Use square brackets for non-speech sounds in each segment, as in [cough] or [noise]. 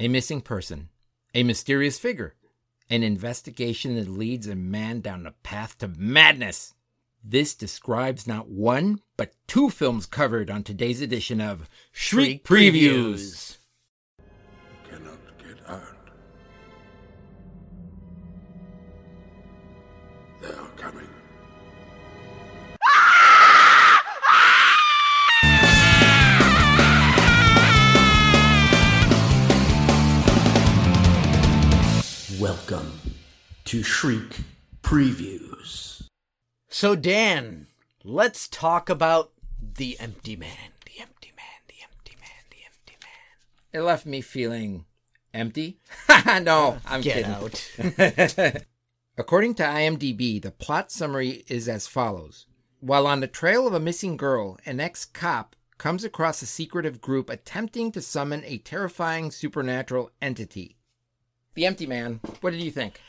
a missing person, a mysterious figure, an investigation that leads a man down a path to madness. This describes not one, but two films covered on today's edition of Shriek, Previews. You Welcome to Shriek Previews. So, Dan, let's talk about the empty man. The empty man, the empty man, the empty man. It left me feeling empty. [laughs] [laughs] no, I'm Get kidding. out. [laughs] According to IMDb, the plot summary is as follows. While on the trail of a missing girl, an ex cop comes across a secretive group attempting to summon a terrifying supernatural entity. The Empty Man, what did you think?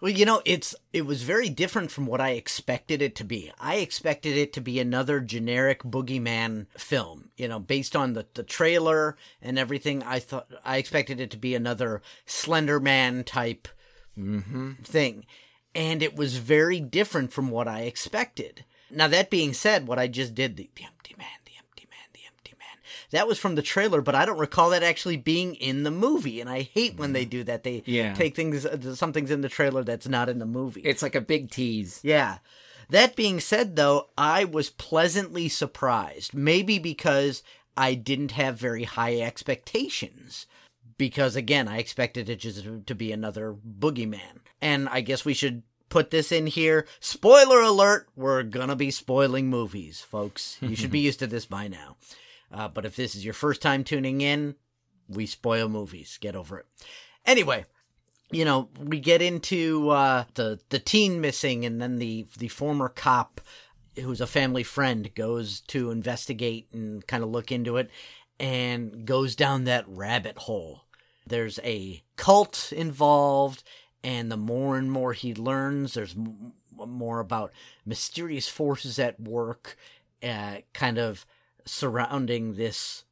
Well, you know, it's it was very different from what I expected it to be. I expected it to be another generic boogeyman film. You know, based on the, the trailer and everything, I thought I expected it to be another Slender Man type mm-hmm. thing. And it was very different from what I expected. Now that being said, what I just did, the, the empty man, the empty man, the empty man, that was from the trailer, but I don't recall that actually being in the movie. And I hate when they do that. They Yeah. take things, uh, something's in the trailer that's not in the movie. It's like a big tease. Yeah. That being said, though, I was pleasantly surprised. Maybe because I didn't have very high expectations. Because again, I expected it just to be another boogeyman. And I guess we should put this in here. Spoiler alert, we're gonna be spoiling movies, folks. You should be [laughs] used to this by now. Uh, but if this is your first time tuning in, we spoil movies. Get over it. Anyway, you know, we get into uh, the the teen missing, and then the the former cop, who's a family friend, goes to investigate and kind of look into it, and goes down that rabbit hole. There's a cult involved, and the more and more he learns, there's m- more about mysterious forces at work, uh, kind of surrounding this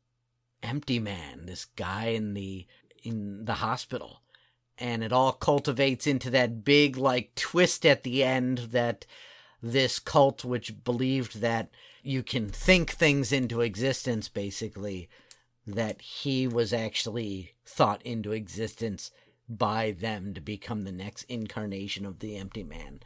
empty man, this guy in the in the hospital. And it all cultivates into that big like twist at the end that this cult which believed that you can think things into existence basically that he was actually thought into existence by them to become the next incarnation of the empty man.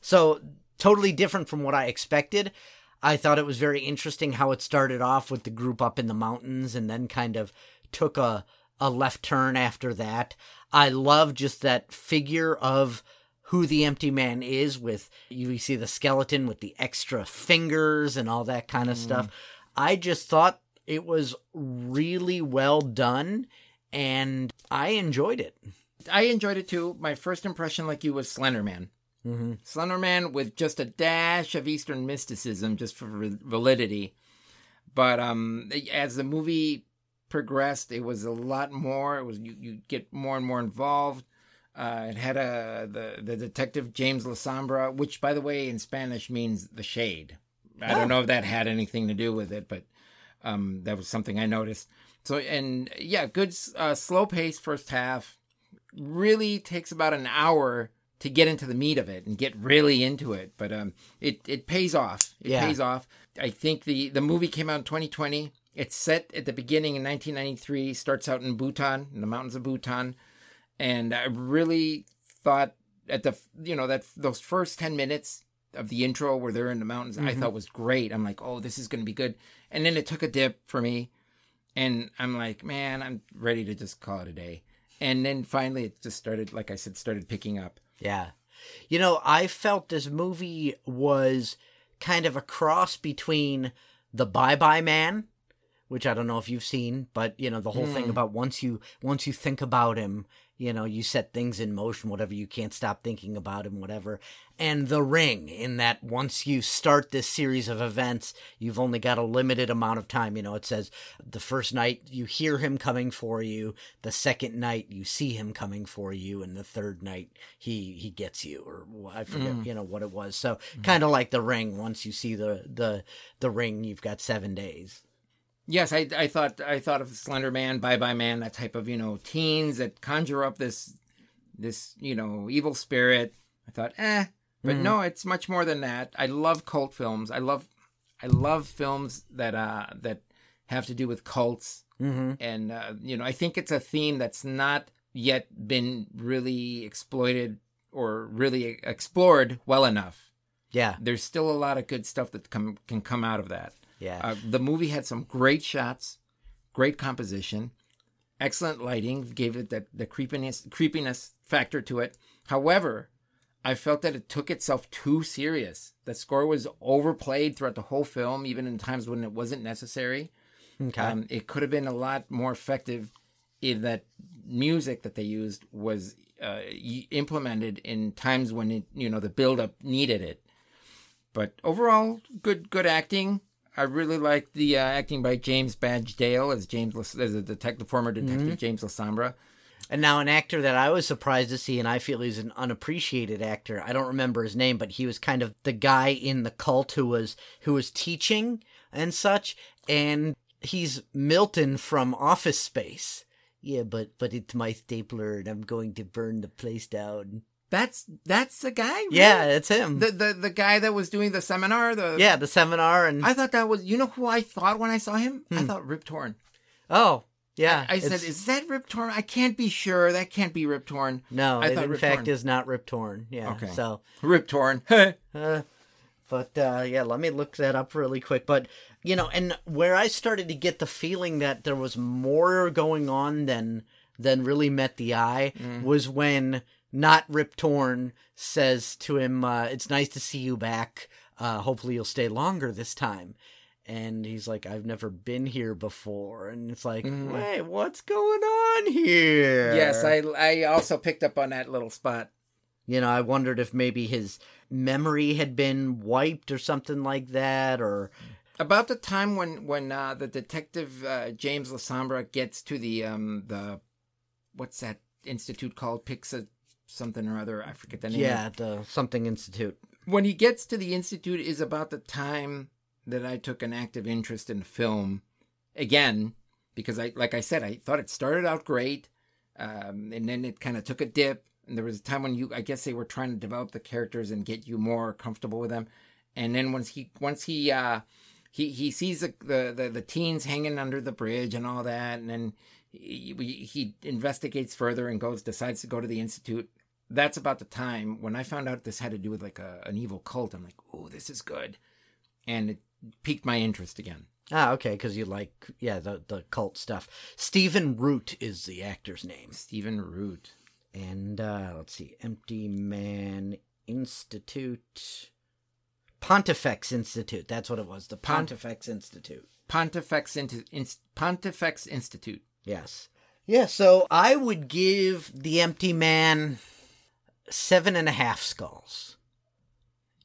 So totally different from what i expected i thought it was very interesting how it started off with the group up in the mountains and then kind of took a a left turn after that. I love just that figure of who the empty man is with you see the skeleton with the extra fingers and all that kind of hmm. stuff. I just thought it was really well done and I enjoyed it. I enjoyed it too. My first impression, like you, was Slenderman. Mm-hmm. Slenderman with just a dash of Eastern mysticism, just for validity. But um, as the movie progressed, it was a lot more. It was you, you get more and more involved. Uh, it had a the the detective James Lasombra, which by the way in Spanish means the shade. I don't know if that had anything to do with it, but um, that was something I noticed. So and yeah, good uh, slow pace first half. Really takes about an hour to get into the meat of it and get really into it, but um, it it pays off. It Yeah. pays off. I think the the movie came out in 2020. It's set at the beginning in 1993. Starts out in Bhutan, in the mountains of Bhutan, and I really thought at the you know that those first 10 minutes of the intro where they're in the mountains, I thought was great. I'm like, oh, this is going to be good. And then it took a dip for me, and I'm like, man, I'm ready to just call it a day. And then finally, it just started, like I said, started picking up. Yeah. You know, I felt this movie was kind of a cross between The Bye Bye Man, which I don't know if you've seen, but you know, the whole thing hmm. about once you once you think about him, you know, you set things in motion, whatever, you can't stop thinking about him, whatever. And The Ring, in that once you start this series of events, you've only got a limited amount of time. You know, it says the first night you hear him coming for you, the second night you see him coming for you, and the third night he he gets you, or I forget, hmm. you know, what it was. So hmm. kind of like The Ring, once you see the the the ring, you've got seven days. Yes, I, I thought I thought of Slender Man, Bye Bye Man, that type of you know teens that conjure up this this you know evil spirit. I thought, eh, but no, it's much more than that. I love cult films. I love I love films that uh that have to do with cults, Mm-hmm. and uh, you know I think it's a theme that's not yet been really exploited or really explored well enough. Yeah, There's still a lot of good stuff that come, can come out of that. Yeah. Uh, the movie had some great shots, great composition, excellent lighting, gave it that the creepiness creepiness factor to it. However, I felt that it took itself too serious. The score was overplayed throughout the whole film, even in times when it wasn't necessary. okay. Um, it could have been a lot more effective if that music that they used was uh, implemented in times when it, you know, the build-up needed it. But overall, good good acting. I really liked the uh, acting by James Badge Dale as James as a detective, former detective James Lasombra. And now an actor that I was surprised to see, and I feel he's an unappreciated actor. I don't remember his name, but he was kind of the guy in the cult who was who was teaching and such. And he's Milton from Office Space. Yeah, but but it's my stapler, and I'm going to burn the place down. That's that's the guy. really? Yeah, it's him. the the the guy that was doing the seminar. The yeah, the seminar and I thought that was. You know who I thought when I saw him? I Hmm. thought Rip Torn. oh yeah. I said, "Is that Rip Torn?" I can't be sure. That can't be Rip Torn. no, I it in Rip fact Torn. is not Rip Torn. Yeah. Okay. So Rip Torn. [laughs] Uh, but uh, yeah, let me look that up really quick. But you know, and where I started to get the feeling that there was more going on than than really met the eye was when not Rip Torn says to him, uh, "It's nice to see you back. Uh, hopefully, you'll stay longer this time." And he's like, "I've never been here before," and it's like, Mhm. "Wait, what's going on here?" yes, I I also picked up on that little spot. You know, I wondered if maybe his memory had been wiped or something like that, or About the time when when uh, the detective uh, James Lasombra gets to the um the what's that institute called Pixa something or other I forget the name. yeah, the something institute. When he gets to the institute is about the time that I took an active interest in film again because I like I said I thought it started out great um, and then it kind of took a dip and there was a time when you I guess they were trying to develop the characters and get you more comfortable with them and then once he once he uh he he sees the the the, the teens hanging under the bridge and all that and then he, he investigates further and goes decides to go to the institute that's about the time when I found out this had to do with like a, an evil cult. I'm like, oh, this is good, and it piqued my interest again. Ah, okay, because you like yeah the the cult stuff. Stephen Root is the actor's name, Stephen Root. and uh, let's see, Empty Man Institute, Pontifex Institute. That's what it was. The Pont- Pontifex Institute. Pontifex, Inti- Inst- Pontifex Institute. Yes. Yeah, so I would give The Empty Man seven and a half skulls.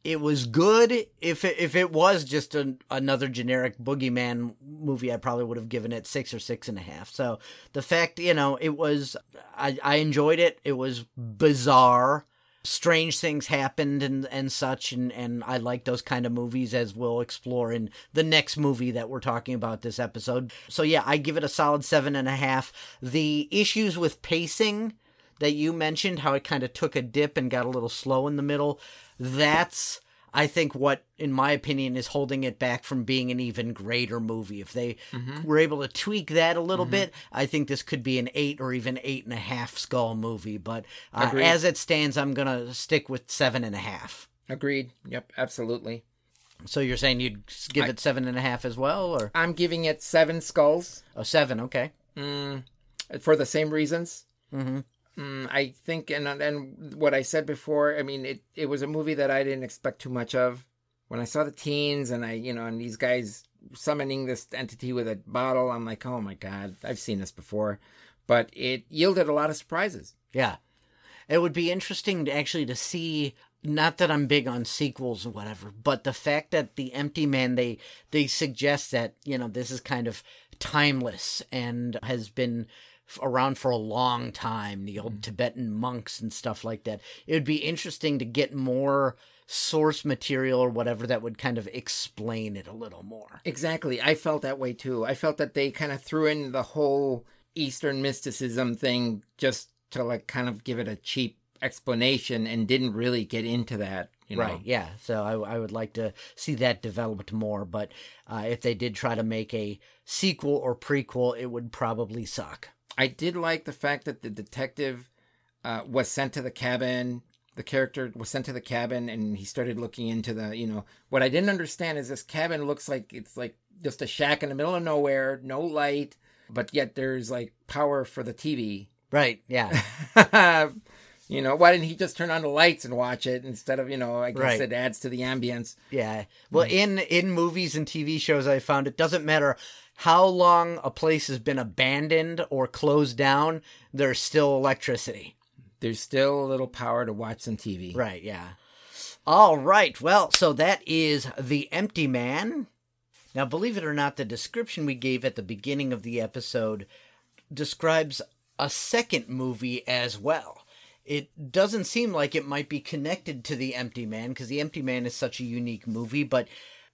It was good. If it, if it was just an, another generic boogeyman movie, I probably would have given it six or six and a half. So the fact, you know, it was, I, I enjoyed it. It was bizarre. Strange things happened and, and such, and, and I like those kind of movies as we'll explore in the next movie that we're talking about this episode. So yeah, I give it a solid seven and a half. The issues with pacing that you mentioned, how it kind of took a dip and got a little slow in the middle, that's I think what, in my opinion, is holding it back from being an even greater movie. If they were able to tweak that a little bit, I think this could be an eight or even eight and a half skull movie. But uh, as it stands, I'm gonna stick with seven and a half. Agreed. Yep, absolutely. So you're saying you'd give I- it seven and a half as well, or I'm giving it seven skulls oh seven? Okay. mm, for the same reasons. Mm-hmm. Mm, I think, and and what I said before, I mean, it it was a movie that I didn't expect too much of. When I saw the teens and I, you know, and these guys summoning this entity with a bottle, I'm like, oh my god, I've seen this before. But it yielded a lot of surprises. Yeah. It would be interesting to actually to see not that I'm big on sequels or whatever, but the fact that the Empty Man they they suggest that, you know, this is kind of timeless and has been around for a long time, the old Tibetan monks and stuff like that. It would be interesting to get more source material or whatever that would kind of explain it a little more. Exactly. I felt that way too. I felt that they kind of threw in the whole Eastern mysticism thing just to like kind of give it a cheap explanation and didn't really get into that. You know? Right. Yeah. So I, I would like to see that developed more. But uh, if they did try to make a sequel or prequel, it would probably suck. I did like the fact that the detective uh, was sent to the cabin. The character was sent to the cabin, and he started looking into the. You know, what I didn't understand is this cabin looks like it's like just a shack in the middle of nowhere, no light, but yet there's like power for the TV. Right. Yeah. [laughs] you know, why didn't he just turn on the lights and watch it instead of you know? I guess Right. it adds to the ambience. Yeah. Well, hmm. in in movies and TV shows, I found it doesn't matter how long a place has been abandoned or closed down. There's still electricity. There's still a little power to watch some TV. Right. Yeah. All right. Well, so that is the Empty Man. Now, believe it or not, the description we gave at the beginning of the episode describes a second movie as well. It doesn't seem like it might be connected to The Empty Man because The Empty Man is such a unique movie, but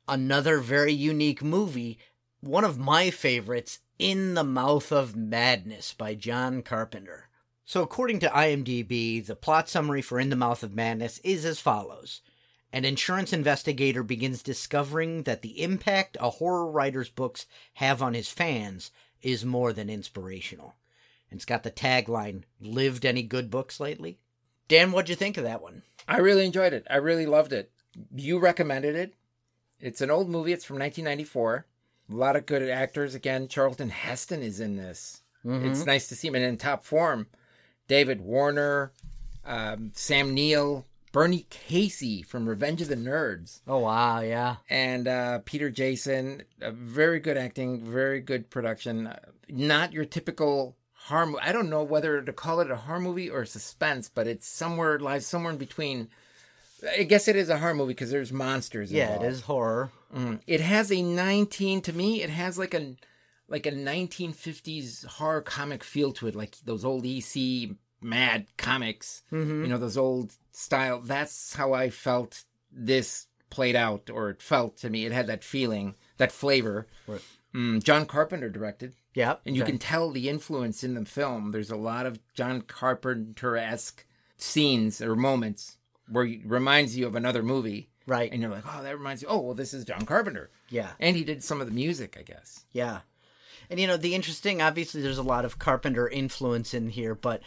another very unique movie, one of my favorites, In the Mouth of Madness by John Carpenter. So, according to IMDb, the plot summary for In the Mouth of Madness is as follows An insurance investigator begins discovering that the impact a horror writer's books have on his fans is more than inspirational. And it's got the tagline Lived any good books lately? Dan, what'd you think of that one? I really enjoyed it. I really loved it. You recommended it. It's an old movie. It's from 1994. A lot of good actors. Again, Charlton Heston is in this. It's nice to see him and in top form. David Warner, um, Sam Neill, Bernie Casey from Revenge of the Nerds, Oh, wow, yeah. and uh, Peter Jason. Uh, very good acting, very good production. Uh, not your typical horror. I don't know whether to call it a horror movie or suspense, but it's somewhere lies somewhere in between. I guess it is a horror movie because there's monsters. Yeah, it involved. is horror. Mm. It has a 19 to me. It has like a like a 1950s horror comic feel to it, like those old EC Mad comics. Mm-hmm. You know, those old style. That's how I felt this played out, or it felt to me. It had that feeling, that flavor. Right. Mm, John Carpenter directed, Yeah. and you okay. can tell the influence in the film. There's a lot of John Carpenter esque scenes or moments where it reminds you of another movie. Right. And you're like, oh, that reminds you. Oh, well, this is John Carpenter. Yeah. And he did some of the music, I guess. Yeah. And you know, the interesting obviously there's a lot of Carpenter influence in here, but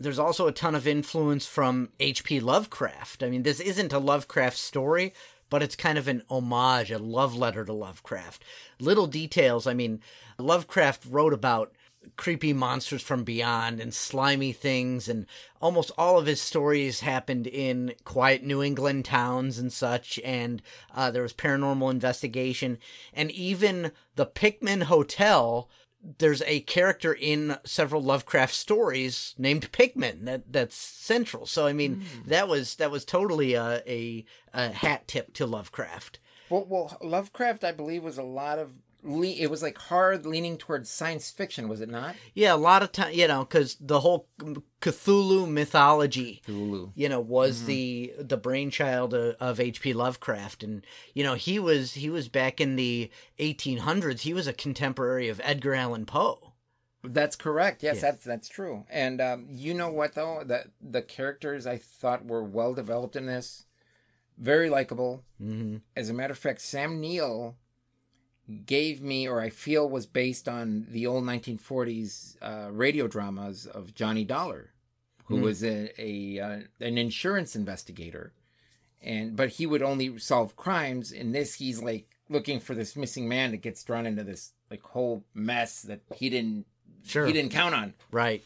there's also a ton of influence from H.P. Lovecraft. I mean, this isn't a Lovecraft story, but it's kind of an homage, a love letter to Lovecraft. Little details, I mean, Lovecraft wrote about creepy monsters from beyond and slimy things and almost all of his stories happened in quiet new england towns and such and uh, there was paranormal investigation and even the pickman hotel there's a character in several lovecraft stories named pickman that that's central so i mean hmm. that was that was totally a, a, a hat tip to lovecraft Well, well, Lovecraft, I believe, was a lot of. Le- it was like hard leaning towards science fiction, was it not? yeah a lot of time you know because the whole cthulhu mythology Cthulhu. you know was the the brainchild of, of H.P. Lovecraft and you know he was he was back in the 1800s he was a contemporary of Edgar Allan Poe That's correct. Yes, Yeah. that's that's true. And um, you know what though? The the characters I thought were well developed in this, very likable. mm-hmm. As a matter of fact, Sam Neill gave me, or I feel was based on the old 1940s uh, radio dramas of Johnny Dollar, who Hmm. was a, a uh, an insurance investigator, and but he would only solve crimes. In this, he's like looking for this missing man that gets drawn into this like whole mess that he didn't Sure. he didn't count on. right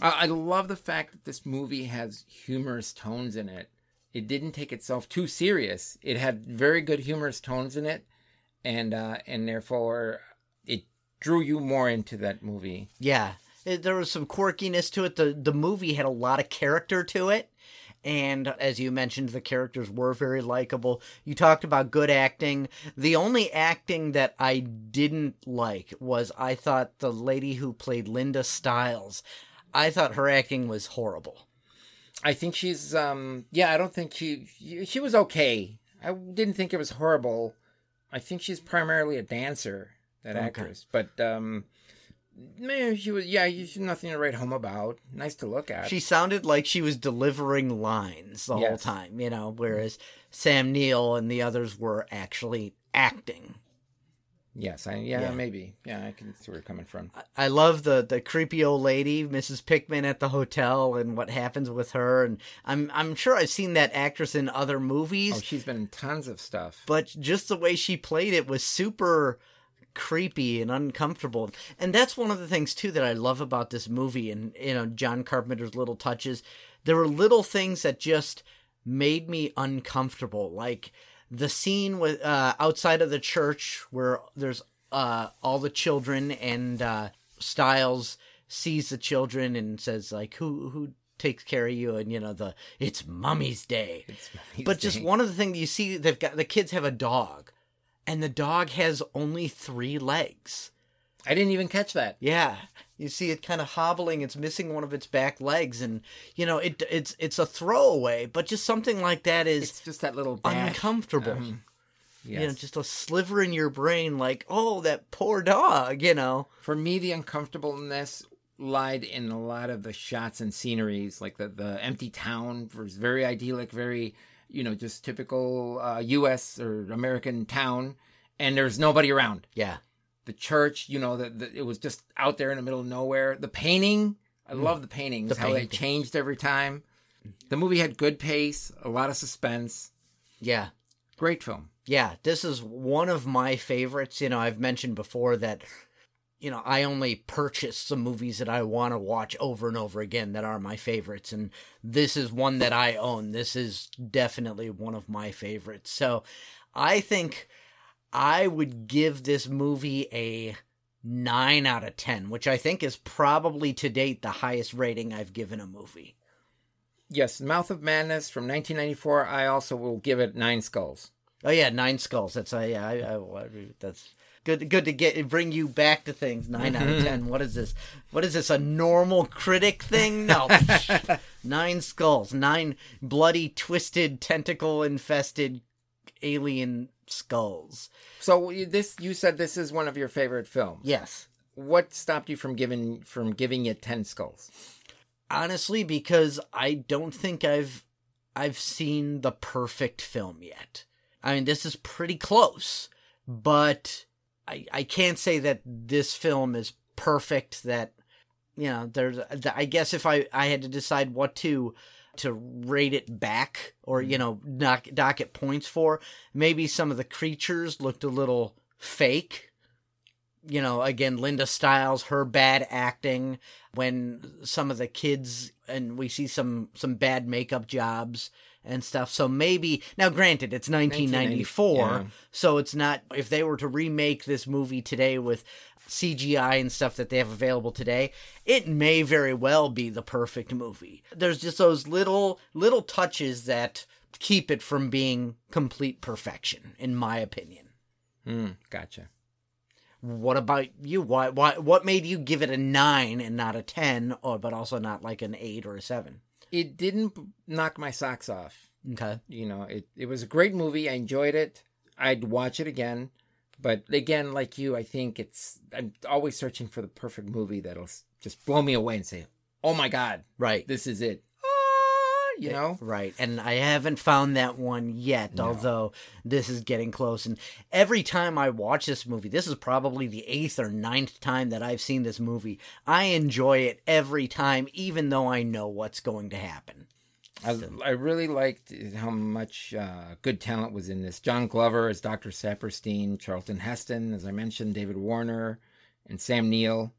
I I love the fact that this movie has humorous tones in it. It didn't take itself too serious. It had very good humorous tones in it, and uh, and therefore it drew you more into that movie. yeah It- there was some quirkiness to it the the movie had a lot of character to it and as you mentioned the characters were very likable you talked about good acting the only acting that i didn't like was i thought the lady who played linda styles i thought her acting was horrible I think she's um yeah, I don't think she she was okay. I didn't think it was horrible. I think she's primarily a dancer, that Okay. actress. But um man, she was yeah, she's nothing to write home about. Nice to look at. She sounded like she was delivering lines the whole time, you know, whereas Sam Neill and the others were actually acting. Yes, I yeah, Yeah. maybe. Yeah, I can see where you're coming from. I love the the creepy old lady, Mrs. Pickman at the hotel and what happens with her and I'm I'm sure I've seen that actress in other movies, Oh, she's been in tons of stuff. but just the way she played it was super creepy and uncomfortable. And that's one of the things too that I love about this movie and you know John Carpenter's little touches. There were little things that just made me uncomfortable, like the scene with uh, outside of the church where there's uh, all the children and uh, Styles sees the children and says like who who takes care of you? And you know the it's mummy's day. But just one of the things you see they've got the kids have a dog and the dog has only three legs I didn't even catch that. yeah you see it kind of hobbling it's missing one of its back legs and you know it it's it's a throwaway but just something like that is It's just that little dash. uncomfortable Um, yes. you know just a sliver in your brain like oh that poor dog you know For me, the uncomfortableness lied in a lot of the shots and sceneries, like the the empty town was very idyllic, very you know just typical uh, U.S. or American town, and there's nobody around. yeah The church, you know, that it was just out there in the middle of nowhere. The painting, I love the paintings, Mm. The how they changed every time. The movie had good pace, a lot of suspense. yeah Great film. Yeah, this is one of my favorites. You know, I've mentioned before that, you know, I only purchase some movies that I want to watch over and over again that are my favorites. And this is one that I own. This is definitely one of my favorites. So I think I would give this movie a 9 out of 10, which I think is probably to date the highest rating I've given a movie. Yes, Mouth of Madness from 1994. I also will give it nine skulls. Oh yeah, nine skulls. That's uh, yeah. I, I, I that's good. Good to get bring you back to things. 9 out of ten. What is this? What is this? A normal critic thing? No. [laughs] nine skulls. Nine bloody, twisted, tentacle infested alien skulls. So this you said this is one of your favorite films. Yes. What stopped you from giving from giving it ten skulls? Honestly, because I don't think I've I've seen the perfect film yet. I mean, this is pretty close, but I I can't say that this film is perfect. That you know, there's I guess if I I had to decide what to to rate it back or you mm-hmm. know knock dock it points for, maybe some of the creatures looked a little fake. You know, again, Linda Styles, her bad acting when some of the kids and we see some some bad makeup jobs and stuff. So maybe now granted it's 1994, 1990, so it's not if they were to remake this movie today with CGI and stuff that they have available today, it may very well be the perfect movie. There's just those little little touches that keep it from being complete perfection in my opinion. Hmm, gotcha. What about you? Why, why, what made you give it a nine and not a ten, or but also not like an eight or a seven? It didn't knock my socks off. Okay. You know, it it was a great movie. I enjoyed it. I'd watch it again. But again, like you, I think it's I'm always searching for the perfect movie that'll just blow me away and say, "Oh my god, Right. this is it." Ah, you know, Right. And I haven't found that one yet, although this is getting close. And every time I watch this movie, this is probably the eighth or ninth time that I've seen this movie. I enjoy it every time, even though I know what's going to happen. I, I really liked how much uh, good talent was in this. John Glover as Dr. Saperstein, Charlton Heston, as I mentioned, David Warner, and Sam Neill.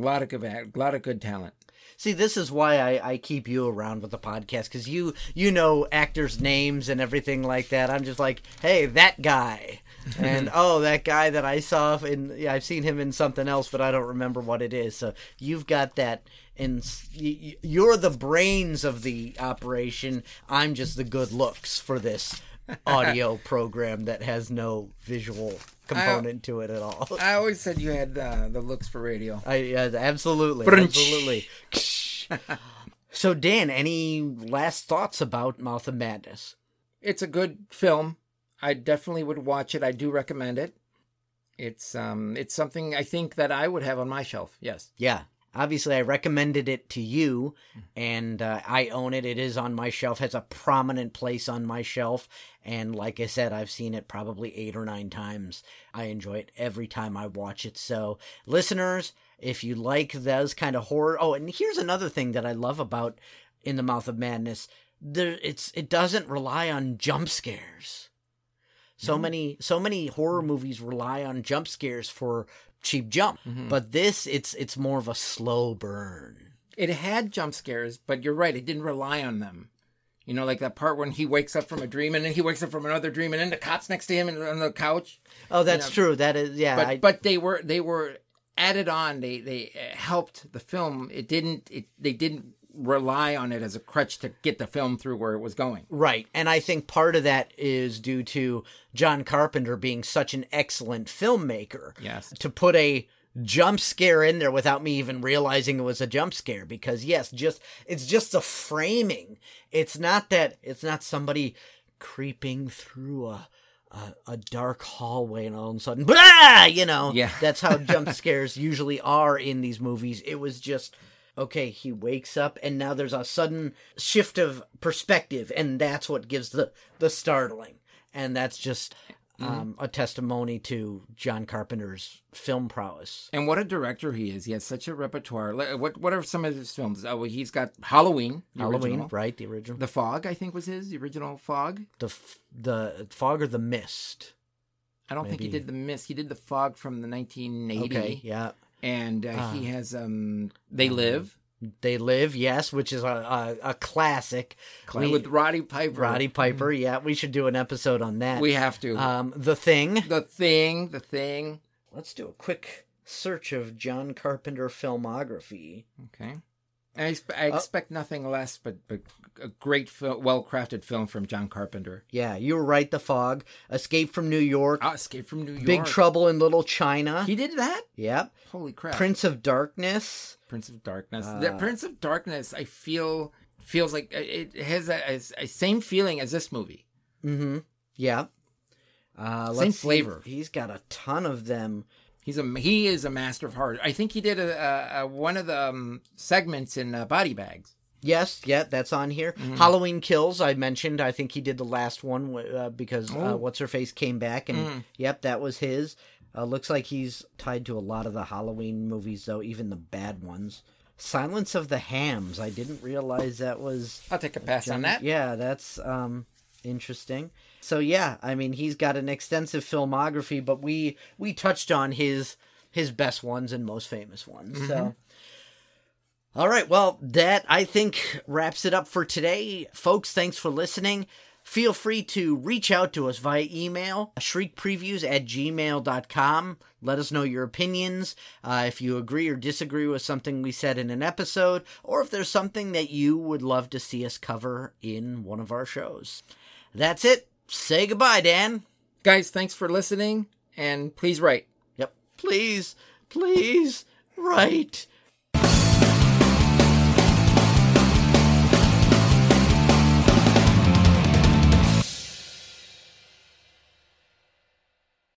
A lot of good, a lot of good talent. See, this is why I, I keep you around with the podcast because you you know actors' names and everything like that. I'm just like, hey, that guy, [laughs] and oh, that guy that I saw in yeah, I've seen him in something else, but I don't remember what it is. So you've got that, and s- y- y- you're the brains of the operation. I'm just the good looks for this audio program that has no visual component to it at all. I always said you had uh, the looks for radio. I yeah, absolutely, absolutely. [laughs] So, Dan, any last thoughts about Mouth of Madness? It's a good film. I definitely would watch it. I do recommend it. It's um it's something I think that I would have on my shelf. Yes. Yeah. Obviously, I recommended it to you, and uh, I own it. It is on my shelf, has a prominent place on my shelf. And like I said, I've seen it probably eight or nine times. I enjoy it every time I watch it. So, listeners, if you like those kind of horror. Oh, and here's another thing that I love about In the Mouth of Madness there, it's, it doesn't rely on jump scares. So many so many horror movies rely on jump scares for cheap jump. Mm-hmm. But this it's it's more of a slow burn. It had jump scares, but you're right, it didn't rely on them. You know, like that part when he wakes up from a dream and then he wakes up from another dream and then the cops next to him and on the couch. Oh, that's know, true. That is yeah. But I, but they were they were added on. They they helped the film. It didn't it they didn't rely on it as a crutch to get the film through where it was going. Right. And I think part of that is due to John Carpenter being such an excellent filmmaker. Yes. To put a jump scare in there without me even realizing it was a jump scare because yes, just it's just the framing. It's not that it's not somebody creeping through a a, a dark hallway and all of a sudden blah, you know. Yeah. That's how [laughs] jump scares usually are in these movies. It was just okay, he wakes up and now there's a sudden shift of perspective and that's what gives the the startling. And that's just um, a testimony to John Carpenter's film prowess. And what a director he is! He has such a repertoire. What what are some of his films? Oh, he's got Halloween, Halloween, original. right? The original. The Fog, I think, was his the original Fog. The f- the fog or the mist. I don't think he did the Mist. He did the Fog from the 1980, Okay, yeah. And uh, he Ah. has um, They Live They live, yes, which is a a, a classic. We- with Roddy Piper. Roddy Piper, yeah. We should do an episode on that. We have to. um, the thing. the Thing, The Thing. Let's do a quick search of John Carpenter filmography. Okay. I, expe- I Uh, expect nothing less but, but a great, fil- well crafted film from John Carpenter. Yeah, you were right. The Fog, Escape from New York, Ah, Escape from New York. Big Trouble in Little China. He did that? Yep. Holy crap. Prince of Darkness. Prince of Darkness. Uh, the Prince of Darkness, I feel feels like uh, it has a, a, a same feeling as this movie. Mm-hmm. Yeah. Uh, Same let's see. flavor. He's got a ton of them. He's a he is a master of horror. I think he did a, a, a one of the um, segments in uh, Body Bags. Yes, yeah, that's on here. Mm-hmm. Halloween Kills, I mentioned. I think he did the last one uh, because uh, Oh. What's Her Face came back, and Mm. yep, that was his. Uh, looks like he's tied to a lot of the Halloween movies, though, even the bad ones. Silence of the Hams. I didn't realize that was I'll take a pass on that. Yeah, that's um interesting. So yeah, I mean he's got an extensive filmography, but we we touched on his his best ones and most famous ones. Mm-hmm. So all right, well, that I think wraps it up for today. Folks, thanks for listening. Feel free to reach out to us via email, shriekpreviews at gmail.com. Let us know your opinions, uh, if you agree or disagree with something we said in an episode, or if there's something that you would love to see us cover in one of our shows. That's it. Say goodbye, Dan. Guys, thanks for listening and please write. Yep. Please, please, write.